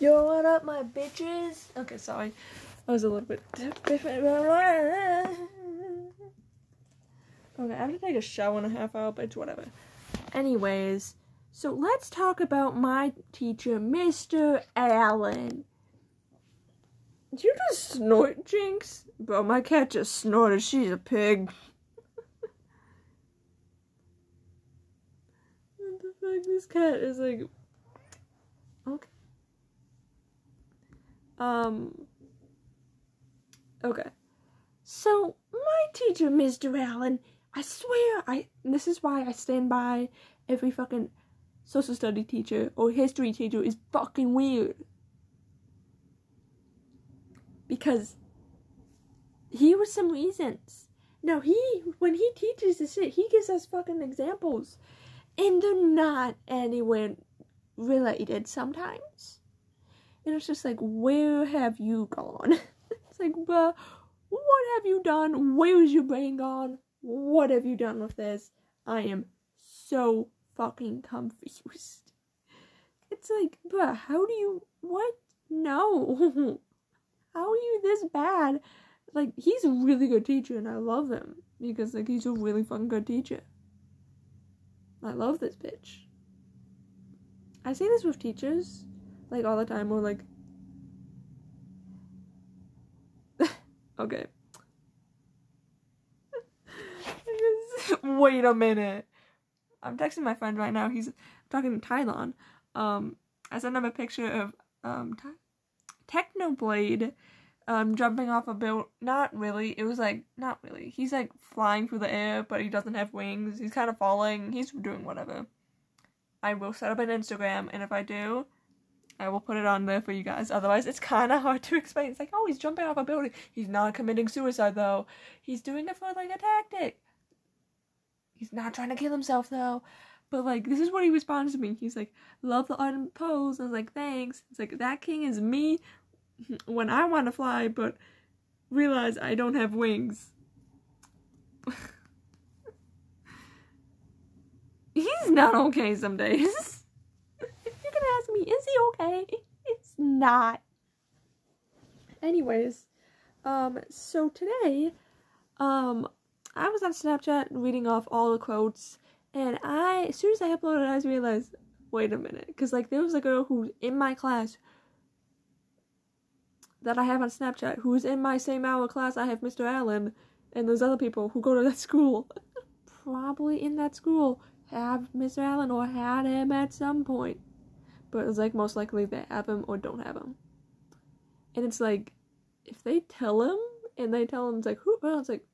Yo, what up, my bitches? Okay, sorry. I was a little bit different. Okay, I have to take a shower in a half hour, but it's whatever. Anyways, so let's talk about my teacher, Mr. Allen. Did you just snort, Jinx? Bro, my cat just snorted. She's a pig. what the fuck? This cat is like. Okay. Um. Okay. So, my teacher, Mr. Allen, I swear, I. This is why I stand by every fucking social study teacher or history teacher is fucking weird. Because he was some reasons. Now he when he teaches this shit, he gives us fucking examples. And they're not anywhere related sometimes. And it's just like, where have you gone? it's like, bruh, what have you done? Where's your brain gone? What have you done with this? I am so fucking confused. It's like, bruh, how do you what? No. how are you this bad? Like, he's a really good teacher and I love him. Because like he's a really fucking good teacher. I love this bitch. I say this with teachers, like all the time, or like Okay. Wait a minute. I'm texting my friend right now. He's talking to Tylon. Um, I sent him a picture of um Technoblade um jumping off a build. Not really. It was like not really. He's like flying through the air, but he doesn't have wings. He's kind of falling. He's doing whatever. I will set up an Instagram, and if I do, I will put it on there for you guys. Otherwise, it's kind of hard to explain. It's like, oh, he's jumping off a building. He's not committing suicide though. He's doing it for like a tactic. He's not trying to kill himself though. But like, this is what he responds to me. He's like, love the art and pose. I was like, thanks. It's like that king is me when I want to fly, but realize I don't have wings. He's not okay some days. Me, is he okay? It's not. Anyways, um, so today, um, I was on Snapchat reading off all the quotes, and I, as soon as I uploaded, I realized, wait a minute, because like there was a girl who's in my class that I have on Snapchat who's in my same hour class. I have Mr. Allen, and those other people who go to that school, probably in that school have Mr. Allen or had him at some point. But it's like most likely they have him or don't have him. And it's like, if they tell him and they tell him, it's like, who? Well, it's like,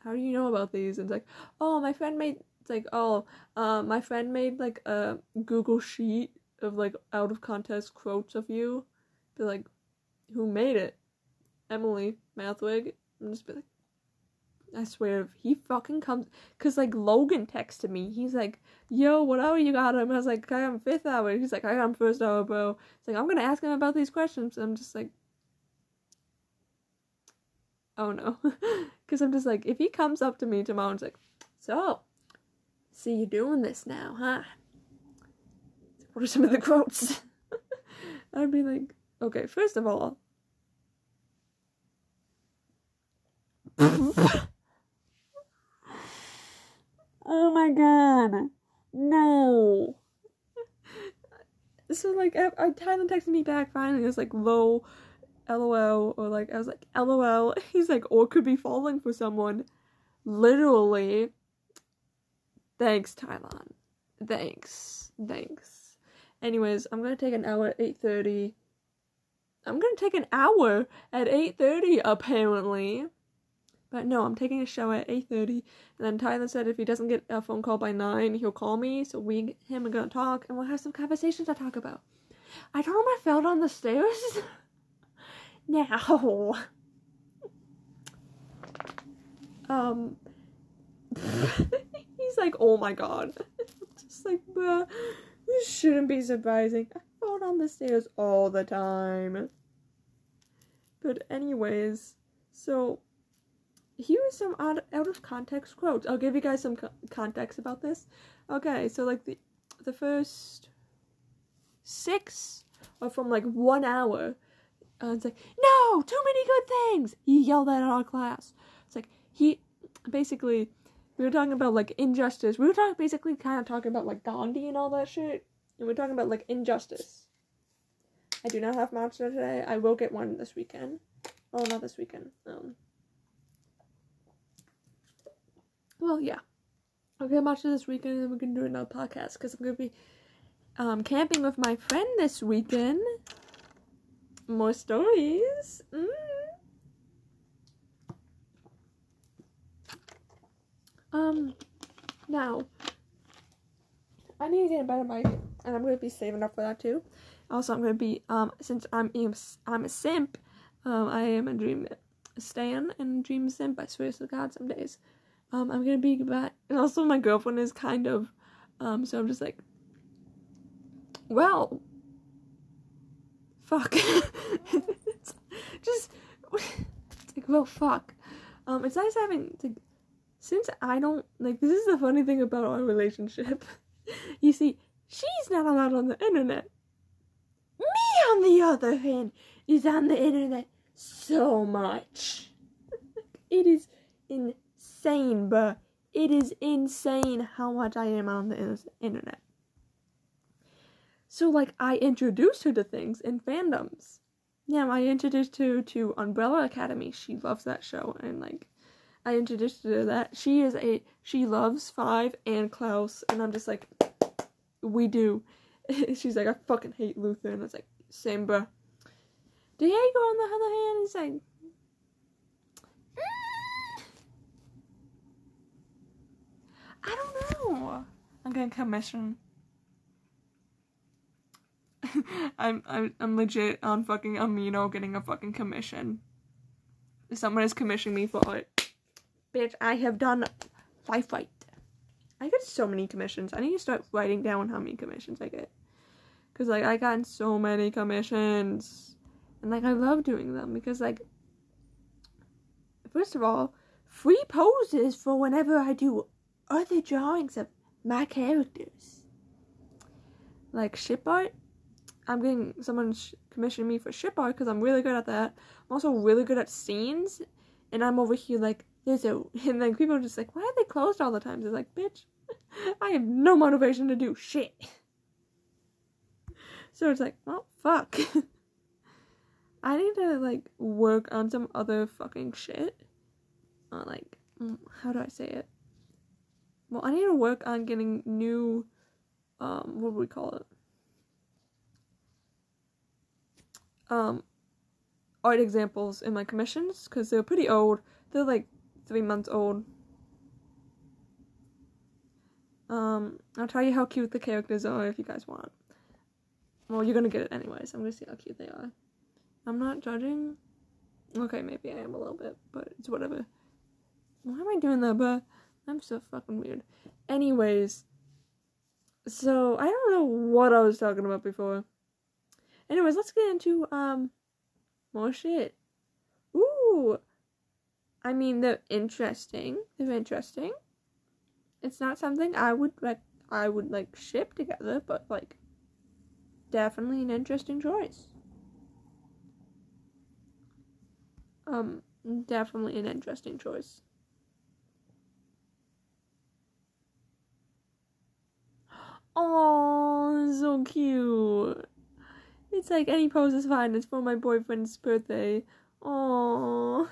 how do you know about these? And it's like, oh, my friend made, it's like, oh, uh, my friend made like a Google sheet of like out of context quotes of you. Be like, who made it? Emily Mathwig. I'm just be like, I swear, if he fucking comes, cause like Logan texted me, he's like, "Yo, what hour you got him?" I was like, "I got him fifth hour." He's like, "I got him first hour, bro." It's like I'm gonna ask him about these questions. I'm just like, oh no, cause I'm just like, if he comes up to me tomorrow and it's like, "So, see you doing this now, huh?" What are some of the quotes? I'd be like, okay, first of all. Oh my god. No. So like I, I texted me back finally. It was like low LOL or like I was like LOL. He's like or could be falling for someone. Literally. Thanks, Tylon. Thanks. Thanks. Anyways, I'm gonna take an hour at eight thirty. I'm gonna take an hour at eight thirty apparently. But no, I'm taking a shower at 8.30. And then Tyler said if he doesn't get a phone call by 9, he'll call me. So we him are to talk and we'll have some conversations to talk about. I told him I fell down the stairs. now. Um. he's like, oh my god. Just like, bruh, this shouldn't be surprising. I fall down the stairs all the time. But anyways, so here are some out, out of context quotes. I'll give you guys some co- context about this. Okay, so like the the first six are from like one hour. Uh, it's like, no, too many good things. He yelled that at our class. It's like he basically we were talking about like injustice. We were talking basically kind of talking about like Gandhi and all that shit. And we are talking about like injustice. I do not have matcha today. I will get one this weekend. Oh, not this weekend. Um. Well, yeah. Okay, get matcha this weekend, and then we can do another podcast because I'm gonna be um camping with my friend this weekend. More stories. Mm. Um, now, I need to get a better mic, and I'm gonna be saving up for that too. Also, I'm gonna be um since I'm I'm a simp, um I am a dream stan and dream simp. I swear to God, some days, um I'm gonna be back, and also my girlfriend is kind of, um so I'm just like, well, fuck, just it's like well fuck, um it's nice having to since I don't like this is the funny thing about our relationship. you see, she's not allowed on the internet. Me on the other hand is on the internet so much. it is insane, bruh. It is insane how much I am on the internet. So like I introduced her to things in fandoms. Yeah, I introduced her to Umbrella Academy. She loves that show and like I introduced her to that. She is a she loves Five and Klaus, and I'm just like, we do. She's like, I fucking hate Luther, and I was like, same bro. Diego, on the other hand, is like, I don't know. I'm gonna commission. I'm I'm I'm legit on fucking Amino getting a fucking commission. Someone is commissioning me for it. Bitch, I have done five fight. I get so many commissions. I need to start writing down how many commissions I get. Cause like I got so many commissions. And like I love doing them because like first of all, free poses for whenever I do other drawings of my characters. Like ship art. I'm getting someone sh- commissioning me for ship art because I'm really good at that. I'm also really good at scenes, and I'm over here like there's a and then people are just like, why are they closed all the time? They're like, bitch, I have no motivation to do shit. So it's like, well, fuck. I need to like work on some other fucking shit. Uh, like, mm, how do I say it? Well, I need to work on getting new, um, what do we call it? Um, art examples in my commissions because they're pretty old. They're like three months old. Um, I'll tell you how cute the characters are if you guys want. Well, you're gonna get it anyways. I'm gonna see how cute they are. I'm not judging. Okay, maybe I am a little bit, but it's whatever. Why am I doing that? But I'm so fucking weird. Anyways, so I don't know what I was talking about before. Anyways, let's get into um more shit. Ooh, I mean, they're interesting. They're interesting. It's not something I would like. I would like ship together, but like, definitely an interesting choice. Um, definitely an interesting choice. Oh, so cute. It's like any pose is fine. It's for my boyfriend's birthday. Oh.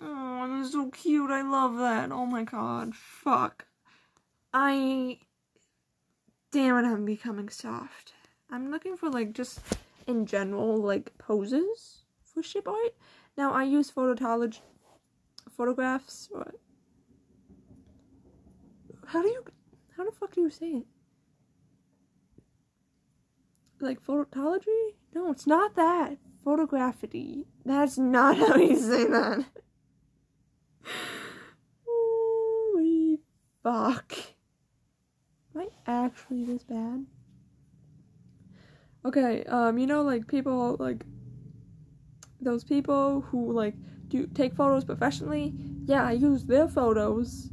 Oh, that's so cute. I love that. Oh my god. Fuck. I. Damn it, I'm becoming soft. I'm looking for, like, just in general, like, poses for ship art. Now, I use photology. Photographs. Or. How do you. How the fuck do you say it? Like, photology? No, it's not that. Photography. That's not how you say that. Holy fuck. Am I actually this bad? Okay, um, you know, like people, like those people who like do take photos professionally. Yeah, I use their photos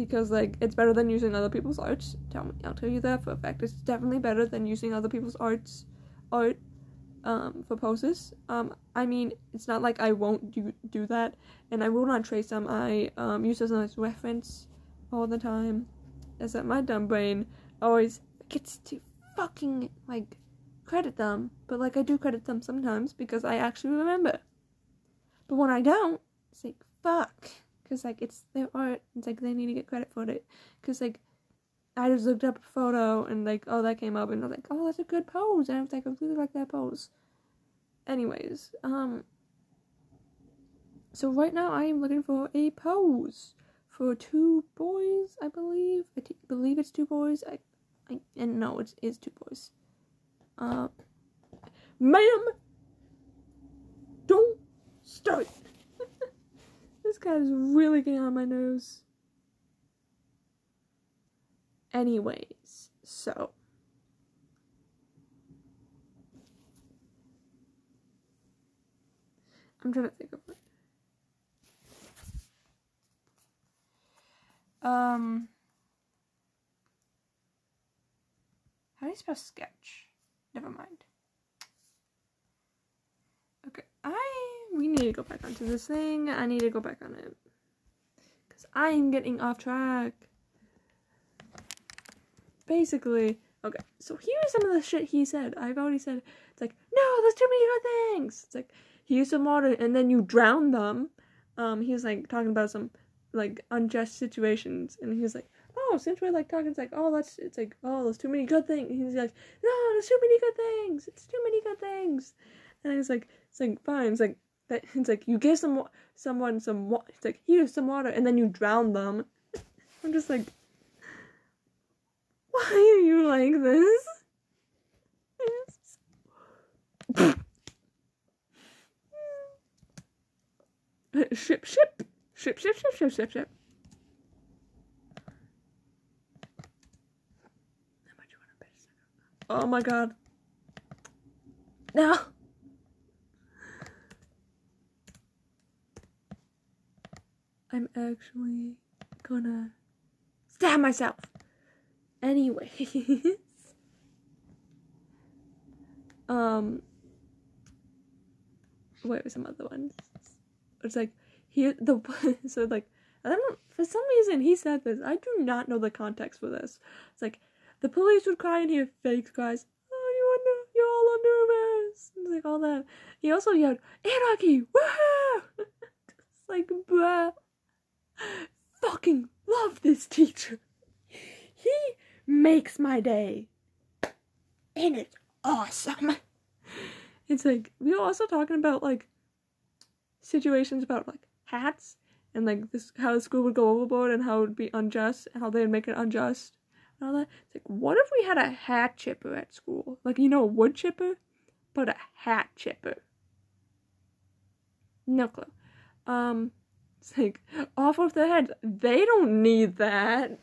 because like it's better than using other people's arts. Tell me, I'll tell you that for a fact. It's definitely better than using other people's arts, art, um, for poses. Um, I mean, it's not like I won't do do that, and I will not trace them. I um use them as reference all the time. Is that my dumb brain always gets to fucking like credit them, but like I do credit them sometimes because I actually remember. But when I don't, it's like fuck because like it's their art. It's like they need to get credit for it. Because like I just looked up a photo and like oh that came up and I was like oh that's a good pose and I was like I really like that pose. Anyways, um. So right now I am looking for a pose for two boys. I believe. I t- believe it's two boys. I, I and no, it is two boys. Uh, ma'am, don't start. This guy is really getting on my nose. Anyways, so. I'm trying to think of it. Um. How do you spell sketch? Never mind. I we need to go back onto this thing. I need to go back on it. Because I am getting off track. Basically, okay, so here's some of the shit he said. I've already said, it's like, no, there's too many good things. It's like, he used some water and then you drown them. Um, he was like talking about some like unjust situations and he was like, oh, since we're like talking, it's like, oh, that's, it's like, oh, there's too many good things. He's like, no, there's too many good things. It's too many good things. And I was like, it's like, fine. It's like, that it's like you give some someone some water. It's like here's some water, and then you drown them. I'm just like, why are you like this? ship, ship, ship, ship, ship, ship, ship, ship. Oh my god. No. I'm actually gonna stab myself. Anyways. um What was some other ones. It's like here the so like I don't for some reason he said this. I do not know the context for this. It's like the police would cry and hear fake cries. Oh, you are you're all nervous. It's like all that. He also yelled anarchy. Woohoo! like bruh fucking love this teacher. He makes my day. And it's awesome. It's like we were also talking about like situations about like hats and like this how the school would go overboard and how it would be unjust, and how they would make it unjust and all that. It's like what if we had a hat chipper at school? Like you know a wood chipper, but a hat chipper. No clue. Um it's like off of their heads. They don't need that.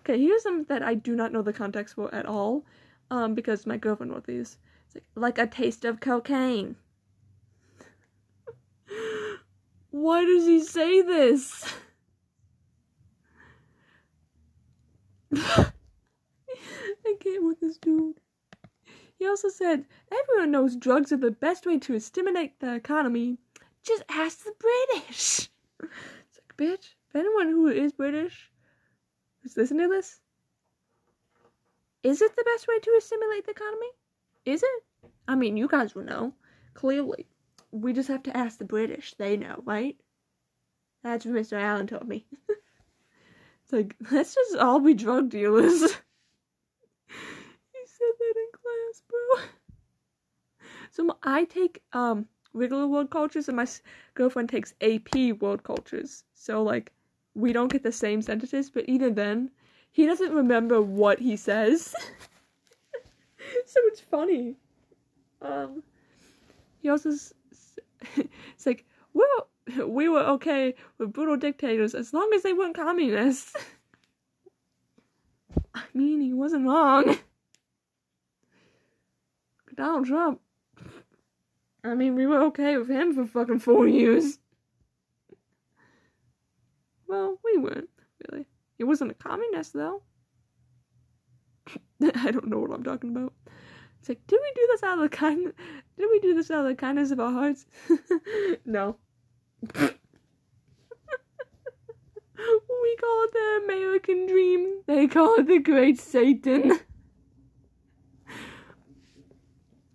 okay, here's some that I do not know the context for at all. Um, because my girlfriend wrote these. It's like, like a taste of cocaine. Why does he say this? I can't with this dude. He also said, everyone knows drugs are the best way to stimulate the economy. Just ask the British. It's like, bitch, if anyone who is British who's listening to this, is it the best way to assimilate the economy? Is it? I mean, you guys will know. Clearly. We just have to ask the British. They know, right? That's what Mr. Allen told me. it's like, let's just all be drug dealers. he said that in class, bro. So I take um regular world cultures and my girlfriend takes AP world cultures. So like we don't get the same sentences, but even then, he doesn't remember what he says. so it's funny. Um he also it's like, well, we were okay with brutal dictators as long as they weren't communists. I mean, he wasn't wrong. Donald Trump I mean, we were okay with him for fucking four years. Well, we weren't. really. He wasn't a communist though. I don't know what I'm talking about. It's like, did we do this out of the kind? Did we do this out of the kindness of our hearts? no. we call it the American dream. They call it the Great Satan.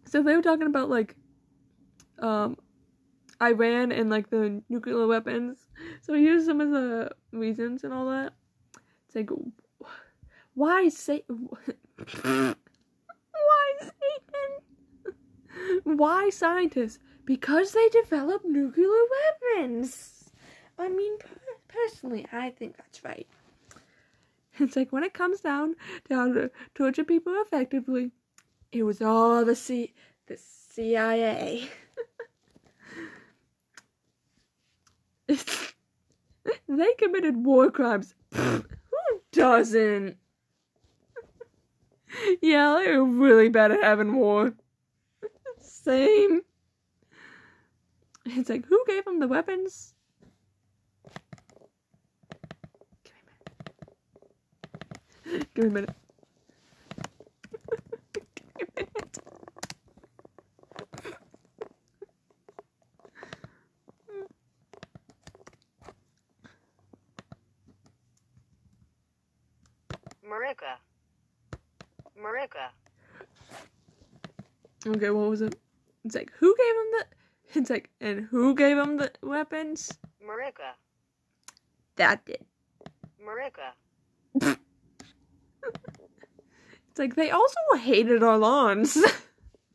so they were talking about like, um, Iran and like the nuclear weapons. So here's some of the reasons and all that. It's like, why say? Why Satan? Why scientists? Because they develop nuclear weapons. I mean, personally, I think that's right. It's like when it comes down down to torture people effectively, it was all the C the CIA. they committed war crimes. Who doesn't? yeah, they're really bad at having war. Same. It's like, who gave them the weapons? Give me a minute. Give Marika. Marika. Okay, what was it? It's like, who gave him the. It's like, and who gave him the weapons? Marika. That did. Marika. It's like, they also hated our lawns.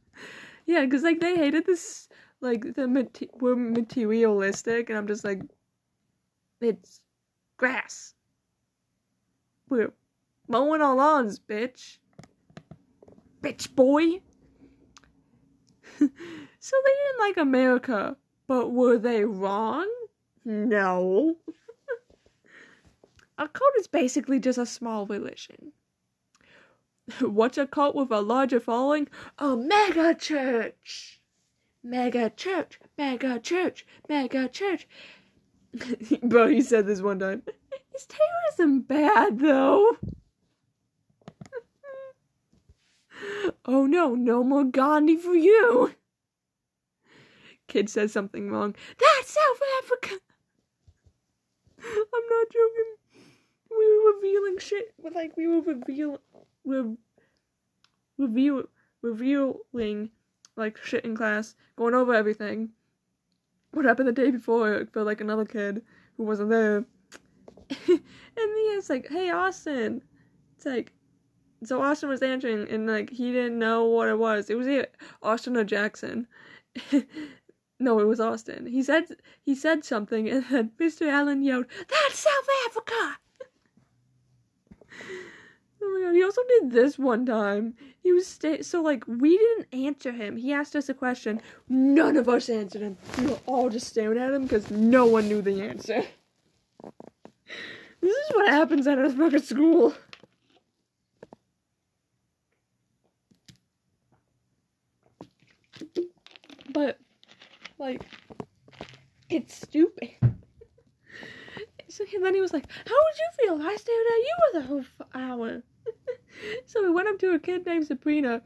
yeah, because, like, they hated this. Like, the mate- we're materialistic, and I'm just like, it's grass. We're mowing our lawns, bitch. Bitch boy. so they didn't like America, but were they wrong? No. a cult is basically just a small religion. What's a cult with a larger following? A mega church. Mega church, mega church, mega church. Bro, he said this one time. Is terrorism bad though? Oh no, no more Gandhi for you. Kid says something wrong. That's South Africa. I'm not joking. We were revealing shit. Like we were reveal, we're reveal, revealing like shit in class, going over everything. What happened the day before for like another kid who wasn't there. and then it's like, hey Austin. It's like so Austin was answering and like he didn't know what it was. It was Austin or Jackson. no, it was Austin. He said he said something and then Mr. Allen yelled, That's South Africa Oh my god, he also did this one time. He was sta- so like we didn't answer him. He asked us a question. None of us answered him. We were all just staring at him because no one knew the answer. This is what happens at a fucking school. But like it's stupid. So and then he was like, "How would you feel if I stared at you for the whole hour?" so we went up to a kid named Sabrina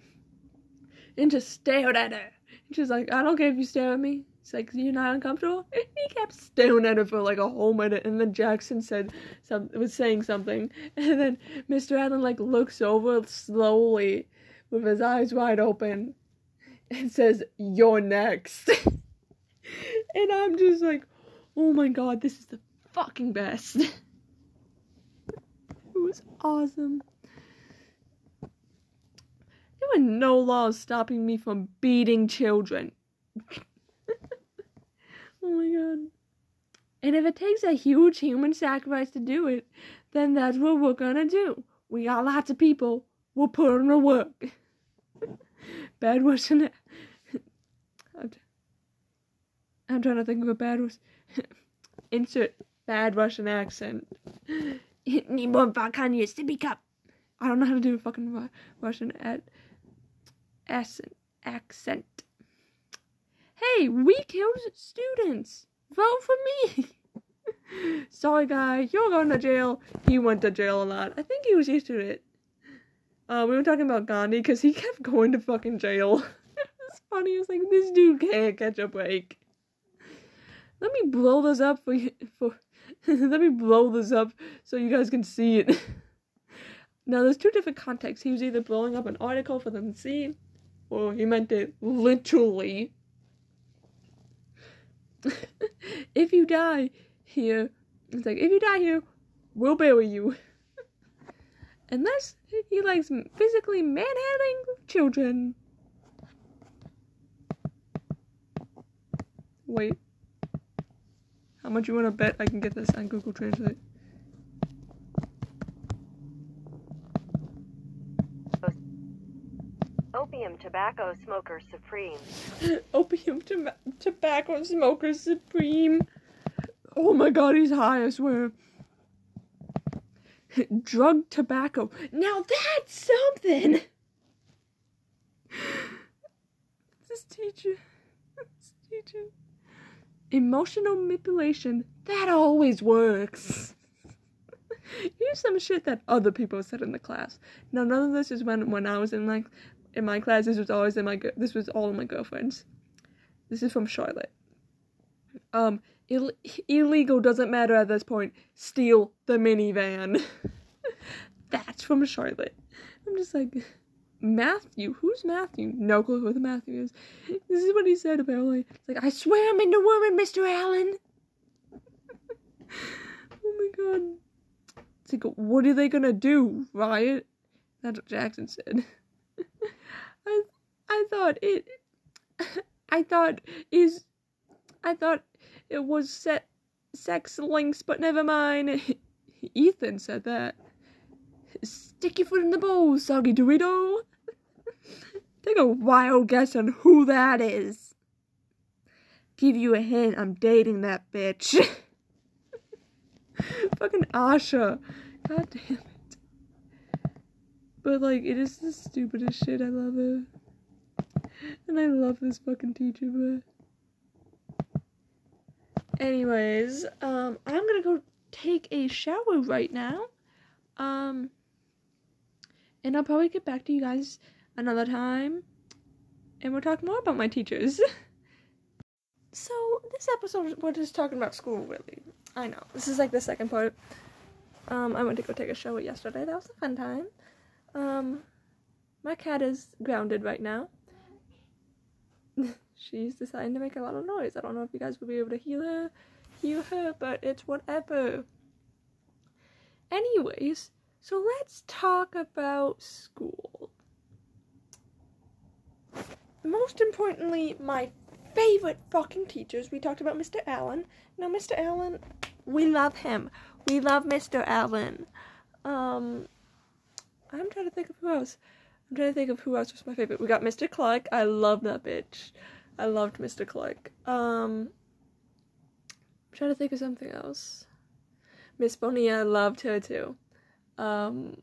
and just stared at her. And she's like, "I don't care if you stare at me." It's like, "You're not uncomfortable." And he kept staring at her for like a whole minute, and then Jackson said some was saying something, and then Mr. Allen like looks over slowly with his eyes wide open and says, "You're next." and I'm just like, "Oh my god, this is the fucking best." it was awesome. There were no laws stopping me from beating children. oh my god. And if it takes a huge human sacrifice to do it, then that's what we're gonna do. We got lots of people. We'll put in the work. Bad Russian. I'm, I'm trying to think of a bad Insert bad Russian accent. Cup. I don't know how to do a fucking Ru- Russian ad- accent. accent. Hey, we killed students. Vote for me. Sorry, guy, you're going to jail. He went to jail a lot. I think he was used to it. Uh, we were talking about Gandhi because he kept going to fucking jail. it's funny. It's like this dude can't catch a break. Let me blow this up for you. For let me blow this up so you guys can see it. now, there's two different contexts. He was either blowing up an article for them to see, or he meant it literally. if you die here, it's like if you die here, we'll bury you. Unless he likes physically manhandling children. Wait. How much you want to bet I can get this on Google Translate? Opium tobacco smoker supreme. Opium to- tobacco smoker supreme. Oh my god, he's high, I swear. Drug tobacco. Now that's something! this teacher. This teacher. Emotional manipulation. That always works. Here's some shit that other people said in the class. Now none of this is when when I was in like in my class. This was always in my this was all my girlfriends. This is from Charlotte. Um, Ill- illegal doesn't matter at this point. Steal the minivan. That's from Charlotte. I'm just like, Matthew? Who's Matthew? No clue who the Matthew is. This is what he said apparently. It's like, I swear I'm into woman, Mr. Allen. oh my god. It's like, what are they gonna do? Riot? That's what Jackson said. I I thought it I thought is I thought it was set sex links, but never mind. Ethan said that. Stick your foot in the bowl, soggy Dorito. Take a wild guess on who that is. Give you a hint, I'm dating that bitch. Fucking Asha. God damn it. But like, it is the stupidest shit. I love it. And I love this fucking teacher, but. Anyways, um, I'm gonna go take a shower right now. Um, and I'll probably get back to you guys another time. And we'll talk more about my teachers. so, this episode, we're just talking about school, really. I know. This is like the second part. Um, I went to go take a shower yesterday. That was a fun time. Um, my cat is grounded right now. She's deciding to make a lot of noise. I don't know if you guys will be able to hear her, hear her, but it's whatever. Anyways, so let's talk about school. Most importantly, my favorite fucking teachers. We talked about Mr. Allen. Now, Mr. Allen, we love him. We love Mr. Allen. Um, I'm trying to think of who else. I'm trying to think of who else was my favorite. We got Mr. Clark. I love that bitch. I loved Mr. Clark. Um, I'm trying to think of something else. Miss Bonilla, loved her too. Um,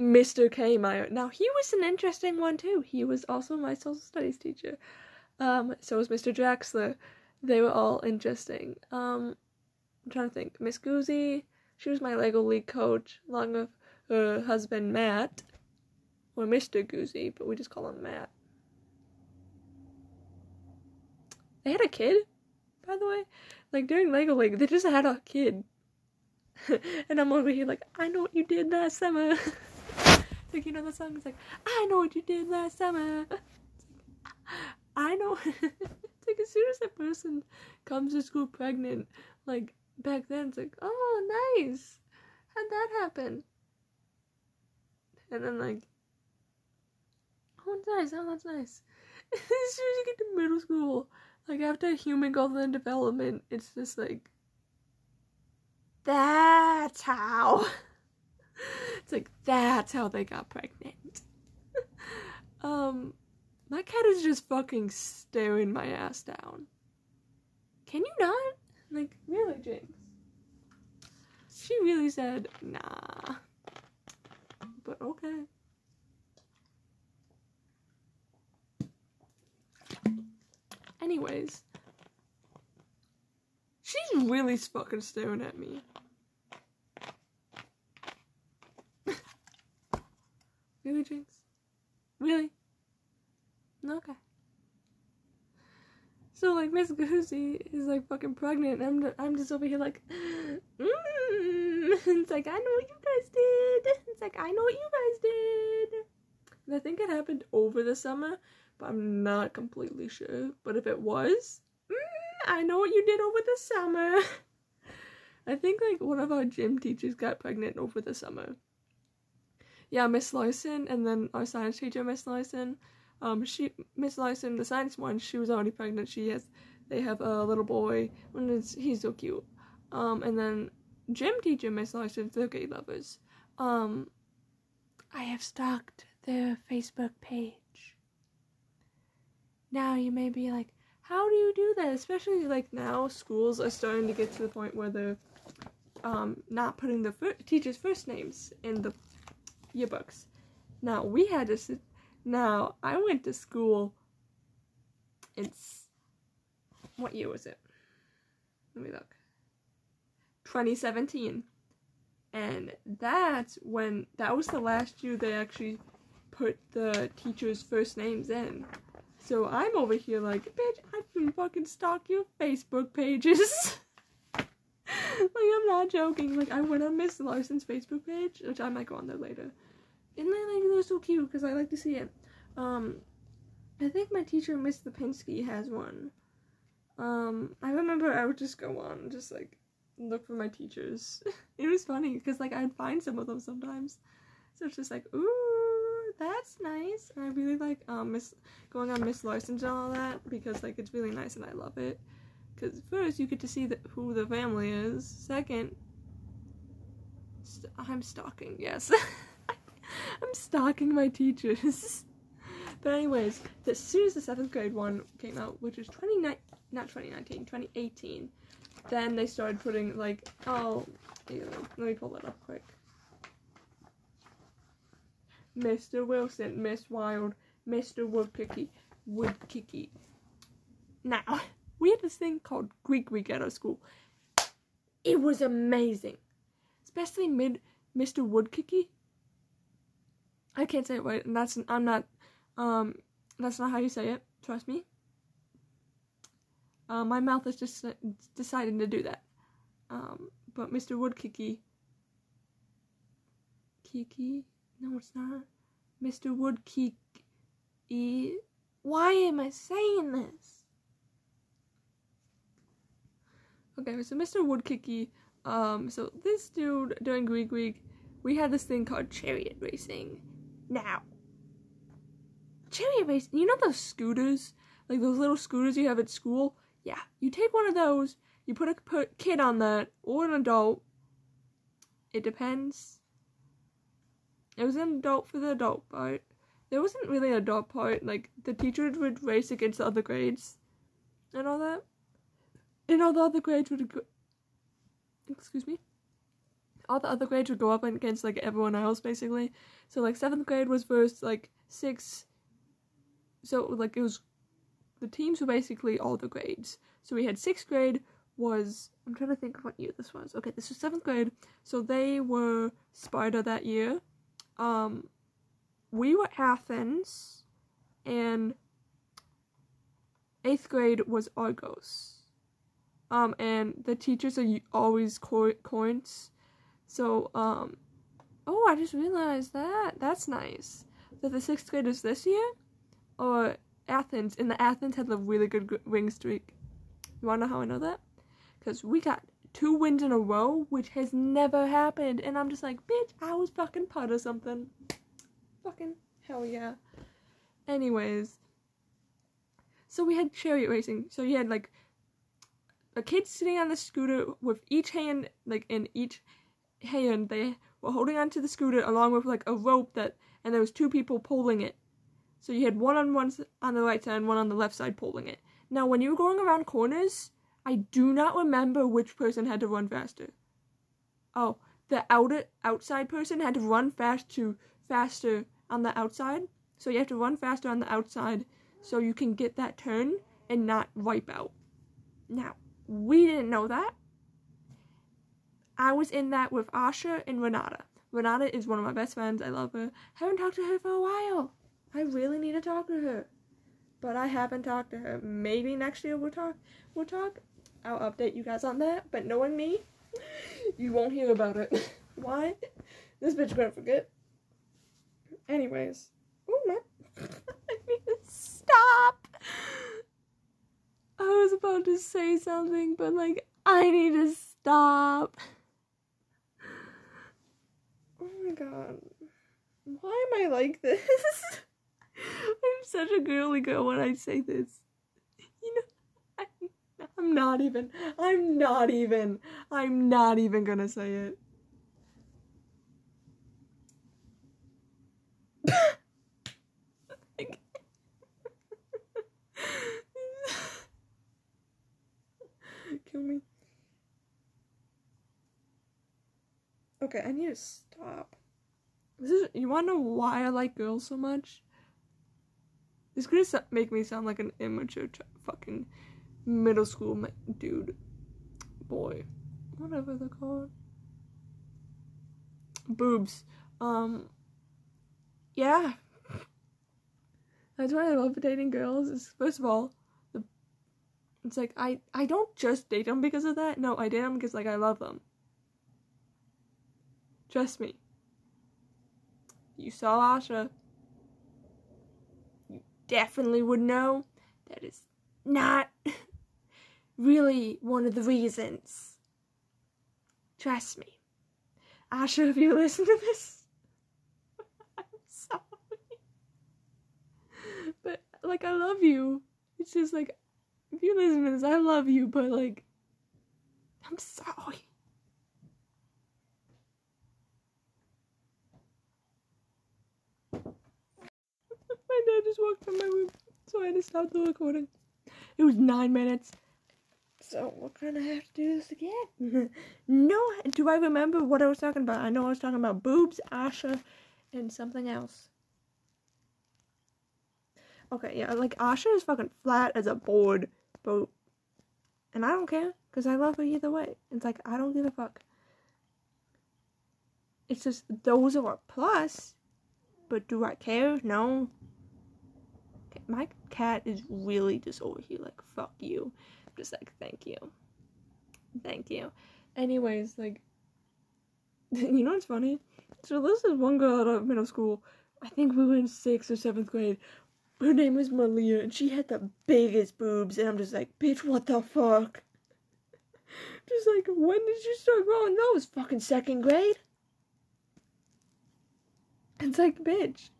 Mr. K. Meyer. Now he was an interesting one too. He was also my social studies teacher. Um, so was Mr. Draxler. They were all interesting. Um, I'm trying to think. Miss Guzzi, she was my Lego League coach, along with her husband Matt, or Mr. Guzzi, but we just call him Matt. They had a kid, by the way. Like during Lego League, they just had a kid. and I'm over here like, I know what you did last summer. like you know the song? It's like, I know what you did last summer. I know. it's like as soon as that person comes to school pregnant, like back then, it's like, oh, nice. How'd that happen? And then like, oh, it's nice. Oh, that's nice. as soon as you get to middle school, like after human growth and development, it's just like, that's how. it's like that's how they got pregnant. um, my cat is just fucking staring my ass down. Can you not? Like, really, Jinx? She really said, nah. But okay. Anyways, she's really fucking staring at me. Really, Jinx? Really? Okay. So like Miss Guzzi is like fucking pregnant, and I'm I'm just over here like, mm. it's like I know what you guys did. It's like I know what you guys did. And I think it happened over the summer, but I'm not completely sure. But if it was, mm, I know what you did over the summer. I think like one of our gym teachers got pregnant over the summer. Yeah, Miss Larson, and then our science teacher, Miss Larson. Um, she Miss Larson, the science one, she was already pregnant. She has, they have a little boy, and he's so cute. Um, and then gym teacher Miss Larson, they're gay lovers. Um, I have stalked their Facebook page. Now you may be like, how do you do that? Especially like now, schools are starting to get to the point where they're um, not putting the fir- teachers' first names in the yearbooks. Now we had to sit. Now I went to school. It's what year was it? Let me look. 2017. And that's when that was the last year they actually put the teachers' first names in. So I'm over here like, bitch, I can fucking stalk your Facebook pages. like I'm not joking. Like I went on Miss Larson's Facebook page, which I might go on there later. And they like they're so cute because I like to see it. Um, I think my teacher Miss Lipinski has one. Um, I remember I would just go on, and just like look for my teachers. it was funny because like I'd find some of them sometimes. So it's just like, ooh, that's nice. And I really like um Miss going on Miss Larson's and all that because like it's really nice and I love it. Because first you get to see the, who the family is. Second, st- I'm stalking. Yes, I'm stalking my teachers. but anyways, as soon as the seventh grade one came out, which was 29, not 2019, 2018 then they started putting like oh ew, let me pull that up quick. Mr wilson miss wild mr woodkicky woodkicky. Now we had this thing called greek week at our school. It was amazing. Especially mid mr woodkicky i can't say it right and that's i'm not um that's not how you say it trust me uh, my mouth is just deciding to do that. Um, but Mr. Woodkicky. Kiki? No, it's not. Mr. Woodkicky. Why am I saying this? Okay, so Mr. Woodkicky. Um, so this dude during Greek Week, we had this thing called chariot racing. Now, chariot you know those scooters? Like those little scooters you have at school? Yeah, you take one of those, you put a put kid on that, or an adult. It depends. It was an adult for the adult part. There wasn't really an adult part. Like the teachers would race against the other grades, and all that. And all the other grades would. Excuse me. All the other grades would go up against like everyone else basically. So like seventh grade was versus like six. So like it was the teams were basically all the grades. So we had sixth grade was I'm trying to think of what year this was. Okay, this was seventh grade. So they were Sparta that year. Um, we were Athens, and eighth grade was Argos. Um, and the teachers are always co- coins. So um, oh, I just realized that that's nice. That the sixth graders this year, or Athens, and the Athens had a really good wing streak. You wanna know how I know that? Because we got two wins in a row, which has never happened, and I'm just like, bitch, I was fucking part of something. Fucking hell yeah. Anyways, so we had chariot racing. So you had like a kid sitting on the scooter with each hand, like in each hand, they were holding onto the scooter along with like a rope that, and there was two people pulling it. So you had one on one on the right side and one on the left side pulling it. Now, when you were going around corners, I do not remember which person had to run faster. Oh, the outer outside person had to run fast to faster on the outside. So you have to run faster on the outside so you can get that turn and not wipe out. Now, we didn't know that. I was in that with Asha and Renata. Renata is one of my best friends. I love her. Haven't talked to her for a while. I really need to talk to her. But I haven't talked to her. Maybe next year we'll talk. We'll talk. I'll update you guys on that. But knowing me, you won't hear about it. Why? This bitch gonna forget. Anyways. Oh my. I need to stop. I was about to say something, but like, I need to stop. Oh my god. Why am I like this? I'm such a girly girl when I say this. You know, I'm not even. I'm not even. I'm not even gonna say it. Kill me. Okay, I need to stop. This is. You wanna know why I like girls so much? It's gonna so- make me sound like an immature ch- fucking middle school ma- dude, boy, whatever they're called. Boobs. Um. Yeah. That's why I love dating girls. Is first of all, the it's like I I don't just date them because of that. No, I date them because like I love them. Trust me. You saw Asha. You definitely would know that is not really one of the reasons. Trust me. Asha, if you listen to this, I'm sorry. But, like, I love you. It's just like, if you listen to this, I love you, but, like, I'm sorry. Dad just walked in my room, so I had to stop the recording. It was nine minutes. So we're gonna have to do this again. no, do I remember what I was talking about? I know I was talking about boobs, Asha, and something else. Okay, yeah, like Asha is fucking flat as a board, but and I don't care because I love her either way. It's like I don't give a fuck. It's just those are a plus, but do I care? No. My cat is really just over here, like fuck you. I'm just like thank you, thank you. Anyways, like you know what's funny? So this is one girl out of middle school. I think we were in sixth or seventh grade. Her name was Malia, and she had the biggest boobs, and I'm just like, bitch, what the fuck? Just like, when did you start growing those? Fucking second grade? It's like, bitch.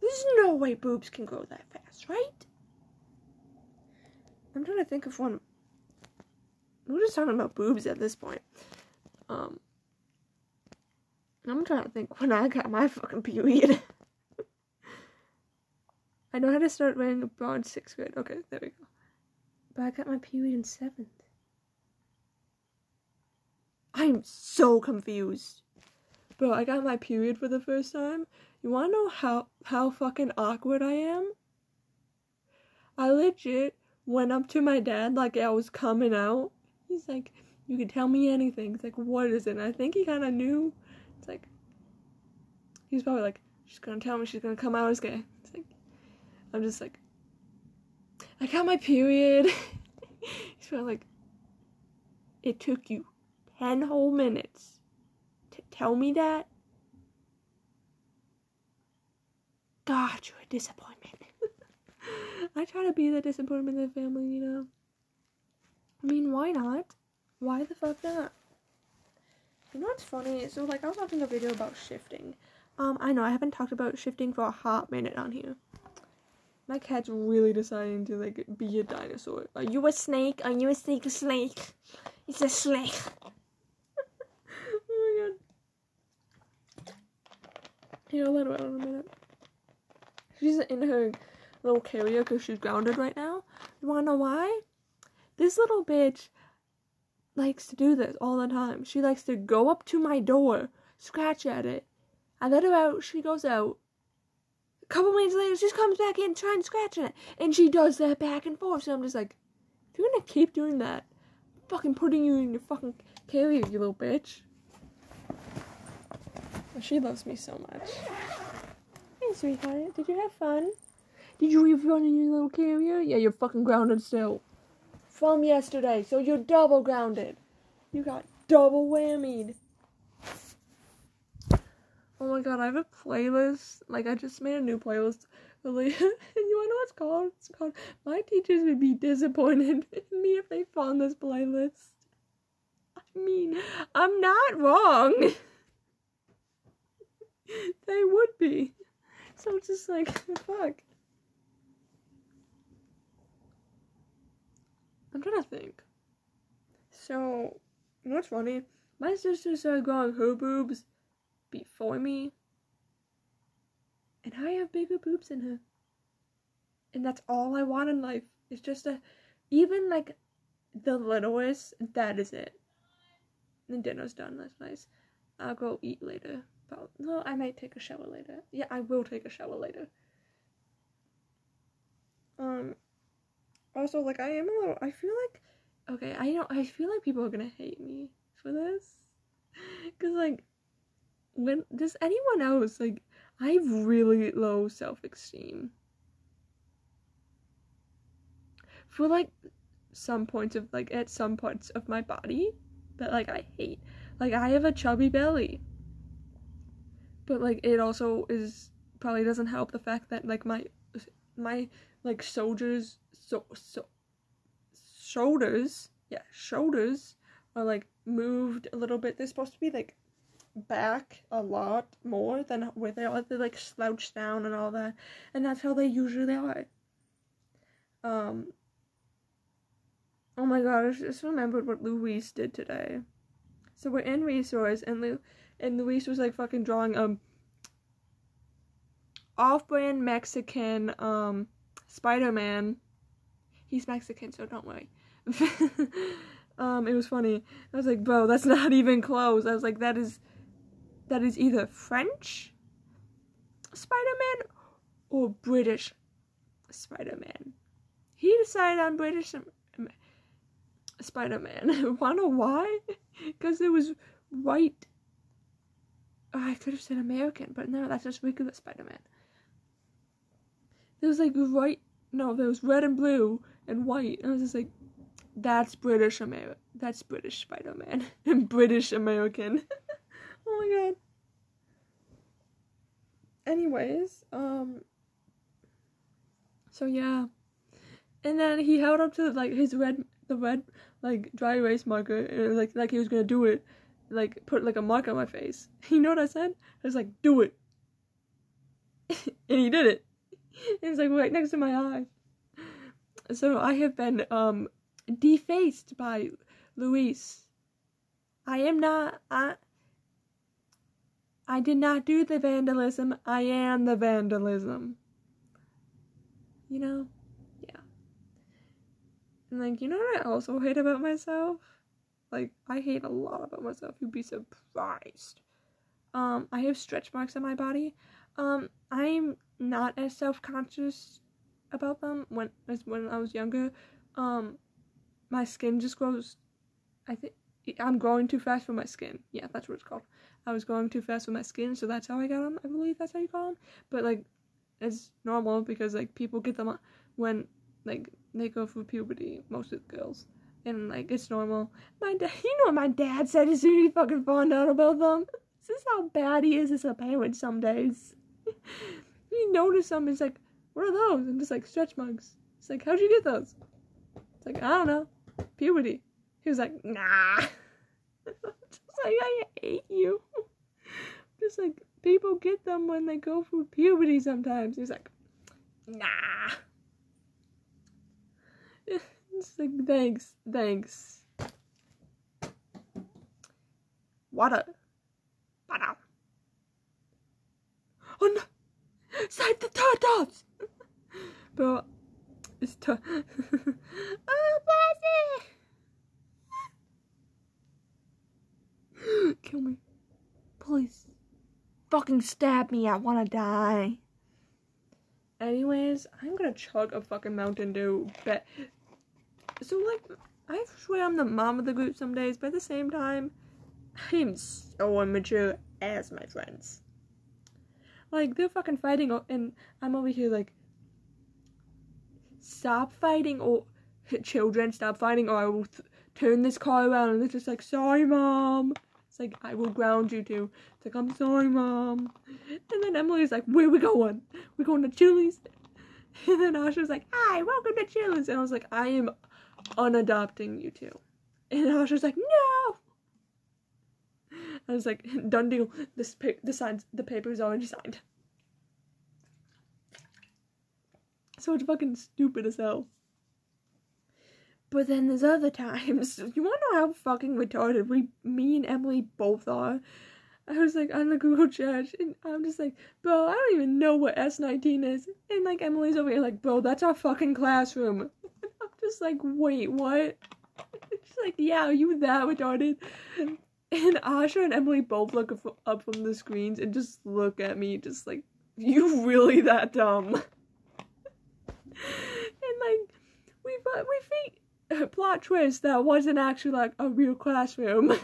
There's no way boobs can grow that fast, right? I'm trying to think of one. We're just talking about boobs at this point. Um, I'm trying to think when I got my fucking period. I know how to start wearing a bra in sixth grade. Okay, there we go. But I got my period in seventh. I'm so confused. Bro, I got my period for the first time. You wanna know how how fucking awkward I am? I legit went up to my dad like I was coming out. He's like, You can tell me anything. It's like, what is it? And I think he kinda knew. It's like he's probably like, She's gonna tell me she's gonna come out as gay. It's like I'm just like I got my period. he's probably like It took you ten whole minutes to tell me that? God, you're a disappointment. I try to be the disappointment in the family, you know. I mean, why not? Why the fuck not? You know what's funny? So, like, I was watching a video about shifting. Um, I know I haven't talked about shifting for a hot minute on here. My cat's really deciding to like be a dinosaur. Are you a snake? Are you a snake? A snake? It's a snake. oh my god. Here, I'll let her out in a minute. She's in her little carrier because she's grounded right now. You wanna know why? This little bitch likes to do this all the time. She likes to go up to my door, scratch at it. I let her out, she goes out. A couple minutes later, she comes back in trying to scratch at it. And she does that back and forth. So I'm just like, if you're gonna keep doing that, I'm fucking putting you in your fucking carrier, you little bitch. She loves me so much. Hey, sweetheart, did you have fun? Did you have fun in your little carrier? Yeah, you're fucking grounded still. From yesterday, so you're double grounded. You got double whammied. Oh my god, I have a playlist. Like, I just made a new playlist. Really, and you wanna know what it's called? It's called My Teachers Would Be Disappointed in Me If They Found This Playlist. I mean, I'm not wrong. they would be. So it's just like, fuck. I'm trying to think. So, you know what's funny? My sister started growing her boobs before me. And I have bigger boobs than her. And that's all I want in life. It's just a, even like the littlest, that is it. And dinner's done, that's nice. I'll go eat later. But, no, I might take a shower later. Yeah, I will take a shower later. Um, also, like, I am a little, I feel like, okay, I don't, I feel like people are gonna hate me for this. Cause, like, when, does anyone else, like, I have really low self esteem. For, like, some points of, like, at some parts of my body that, like, I hate. Like, I have a chubby belly. But, like, it also is, probably doesn't help the fact that, like, my, my, like, soldiers, so, so, shoulders, yeah, shoulders are, like, moved a little bit. They're supposed to be, like, back a lot more than where they are. They like slouch down and all that, and that's how they usually are. Um. Oh my god! I just remembered what Luis did today. So we're in resource, and Lu- and Luis was like fucking drawing um off-brand Mexican um Spider-Man. He's Mexican, so don't worry. um, it was funny. I was like, bro, that's not even close. I was like, that is that is either French Spider Man or British Spider Man. He decided on British Spider Man. Wanna why? Because it was white. Oh, I could have said American, but no, that's just regular Spider Man. There was like white. No, there was red and blue and white. And I was just like, that's British American. That's British Spider Man. and British American. oh my god. Anyways, um so yeah. And then he held up to like his red the red like dry erase marker and it was like like he was gonna do it. Like put like a mark on my face. You know what I said? I was like, do it. and he did it. It was like right next to my eye. So I have been um defaced by Luis. I am not. I. I did not do the vandalism. I am the vandalism. You know? Yeah. And like, you know what I also hate about myself? Like, I hate a lot about myself. You'd be surprised. Um, I have stretch marks on my body. Um, I'm not as self conscious about them when as when I was younger. Um, my skin just grows. I think I'm growing too fast for my skin. Yeah, that's what it's called. I was growing too fast for my skin, so that's how I got them. I believe that's how you call them. But like, it's normal because like people get them when like they go through puberty. Most of the girls, and like it's normal. My dad, you know what my dad said as soon as he fucking found out about them. This is how bad he is as a parent some days. he noticed them. He's like, "What are those?" I'm just like stretch mugs. It's like, "How'd you get those?" It's like, "I don't know." Puberty. He was like, "Nah." just like I hate you. Just like people get them when they go through puberty sometimes. He's like, nah. Like thanks, thanks. Water. Water. Oh no! Save the turtles! but it's t- Oh, Buzzy! Kill me. Please. Fucking stab me, I wanna die. Anyways, I'm gonna chug a fucking Mountain Dew. Bet. So, like, I swear I'm the mom of the group some days, but at the same time, I am so immature as my friends. Like they're fucking fighting, and I'm over here like, stop fighting, or children, stop fighting, or I will th- turn this car around. And they're just like, sorry, mom. It's like I will ground you too. It's like I'm sorry, mom. And then Emily's like, where we going? We're going to Chili's. And then Asha's like, hi, welcome to Chili's. And I was like, I am unadopting you two. And Asha's like, no. I was like, done deal. This pa- the signs, the paper is already signed. So it's fucking stupid as hell. But then there's other times. You wanna know how fucking retarded we, me and Emily both are? I was like on the Google chat, and I'm just like, bro, I don't even know what S19 is. And like Emily's over here, like, bro, that's our fucking classroom. Just like, wait, what? She's like, yeah, are you that retarded? And Asha and Emily both look up from the screens and just look at me, just like, you really that dumb? and like, we we think plot twist that wasn't actually like a real classroom. I'm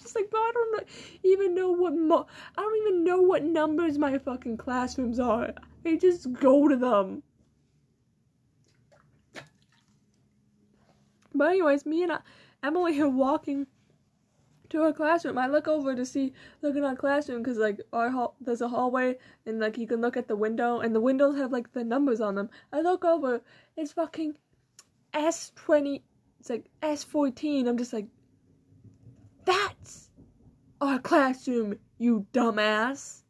just like, but I don't even know what mo- I don't even know what numbers my fucking classrooms are. I just go to them. But anyways, me and uh, Emily are walking to our classroom. I look over to see look in our classroom because like our hall there's a hallway and like you can look at the window and the windows have like the numbers on them. I look over, it's fucking S twenty. It's like S fourteen. I'm just like, that's our classroom, you dumbass.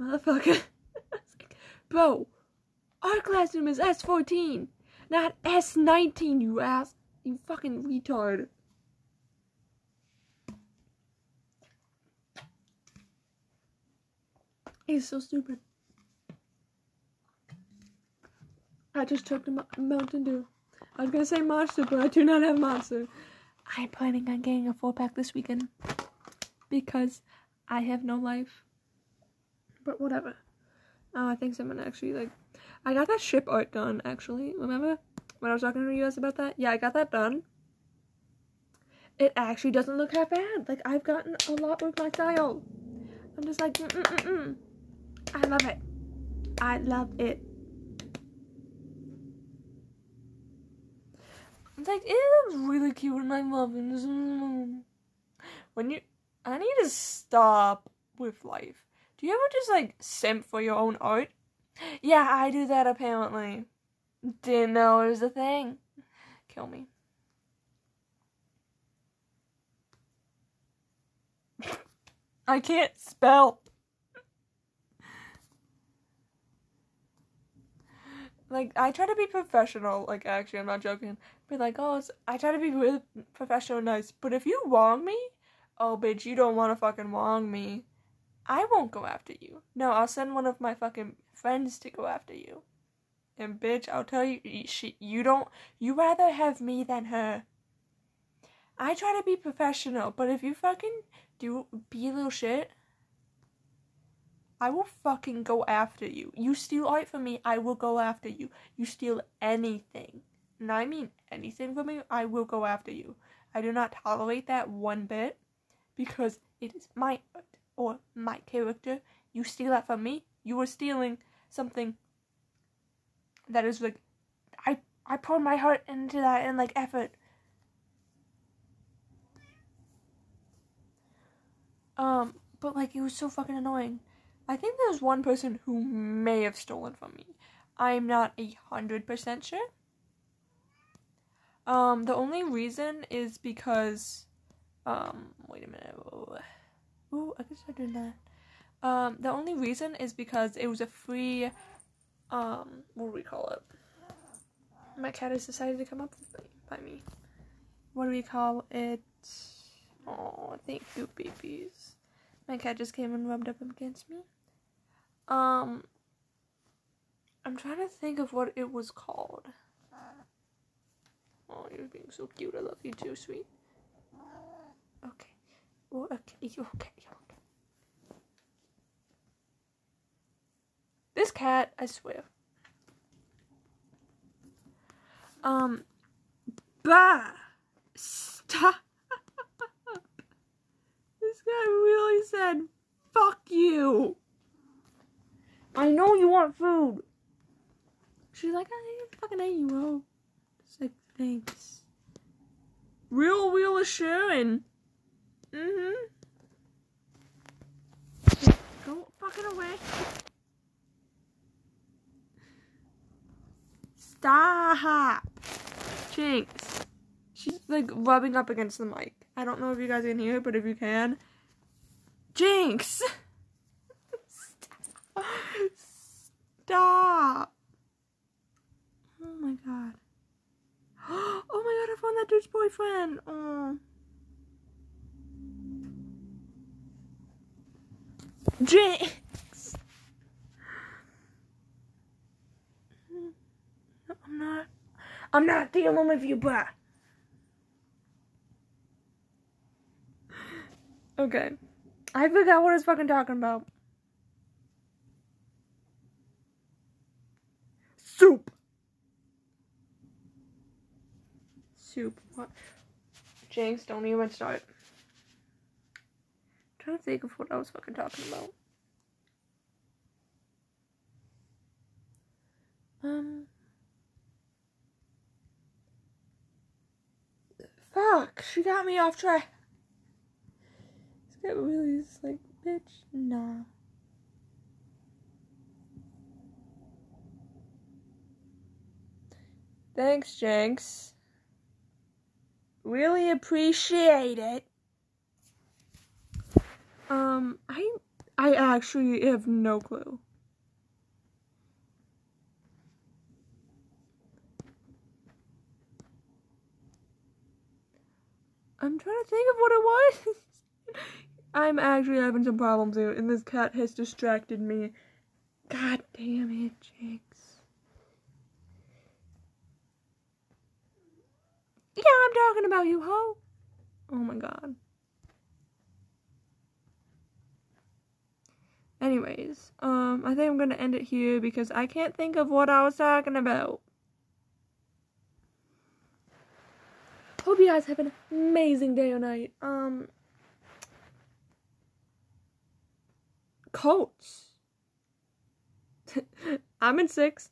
Motherfucker. like, Bro, our classroom is S14, not S19, you ass. You fucking retard. He's so stupid. I just took the Mountain Dew. I was gonna say Monster, but I do not have Monster. I'm planning on getting a four pack this weekend because I have no life. But whatever. Uh, I think someone actually like. I got that ship art done actually. Remember when I was talking to you guys about that? Yeah, I got that done. It actually doesn't look that bad. Like I've gotten a lot with my style. I'm just like, mm-mm-mm. I love it. I love it. It's like it looks really cute and I love it. When you, I need to stop with life. Do you ever just like simp for your own art? Yeah, I do that apparently. Didn't know it was a thing. Kill me. I can't spell. like I try to be professional. Like actually, I'm not joking. Be like, oh, I try to be really professional and nice. But if you wrong me, oh bitch, you don't want to fucking wrong me. I won't go after you. No, I'll send one of my fucking friends to go after you. And bitch, I'll tell you, she, you don't, you rather have me than her. I try to be professional, but if you fucking do be a little shit, I will fucking go after you. You steal art from me, I will go after you. You steal anything, and I mean anything from me, I will go after you. I do not tolerate that one bit because it is my art or my character. You steal that from me, you are stealing something that is like I I poured my heart into that and like effort. Um, but like it was so fucking annoying. I think there's one person who may have stolen from me. I'm not a hundred percent sure. Um, the only reason is because, um, wait a minute. Ooh, I guess I did that. Um, the only reason is because it was a free, um, what do we call it? My cat has decided to come up by me. What do we call it? Oh, thank you, babies. My cat just came and rubbed up against me. Um, I'm trying to think of what it was called. Oh, you're being so cute. I love you too, sweet. Okay. Oh, okay. You okay? You okay? Cat, I swear. Um, bah, stop. this guy really said, fuck you. I know you want food. She's like, I fucking hate you, bro. It's like, thanks. Real wheel of Sharon. Mm-hmm. Go fucking away. Stop. Jinx. She's like rubbing up against the mic. I don't know if you guys can hear it, but if you can. Jinx. Stop. Oh my god. Oh my god, I found that dude's boyfriend. Oh. Jinx. I'm not. I'm not dealing with you, bruh. Okay. I forgot what I was fucking talking about. Soup. Soup. What? Jinx, don't even start. I'm trying to think of what I was fucking talking about. Um. Fuck, she got me off track. Guy really is like, bitch, nah. Thanks, Jinx. Really appreciate it. Um, I I actually have no clue. I'm trying to think of what it was. I'm actually having some problems here, and this cat has distracted me. God damn it, Jinx. Yeah, I'm talking about you, ho. Oh my god. Anyways, um, I think I'm gonna end it here because I can't think of what I was talking about. Hope you guys have an amazing day or night. Um, Colts. I'm in six.